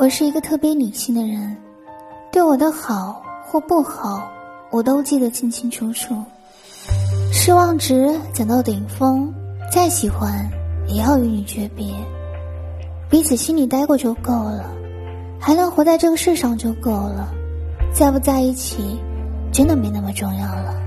我是一个特别理性的人，对我的好或不好，我都记得清清楚楚。失望值讲到顶峰，再喜欢也要与你诀别，彼此心里待过就够了，还能活在这个世上就够了，在不在一起，真的没那么重要了。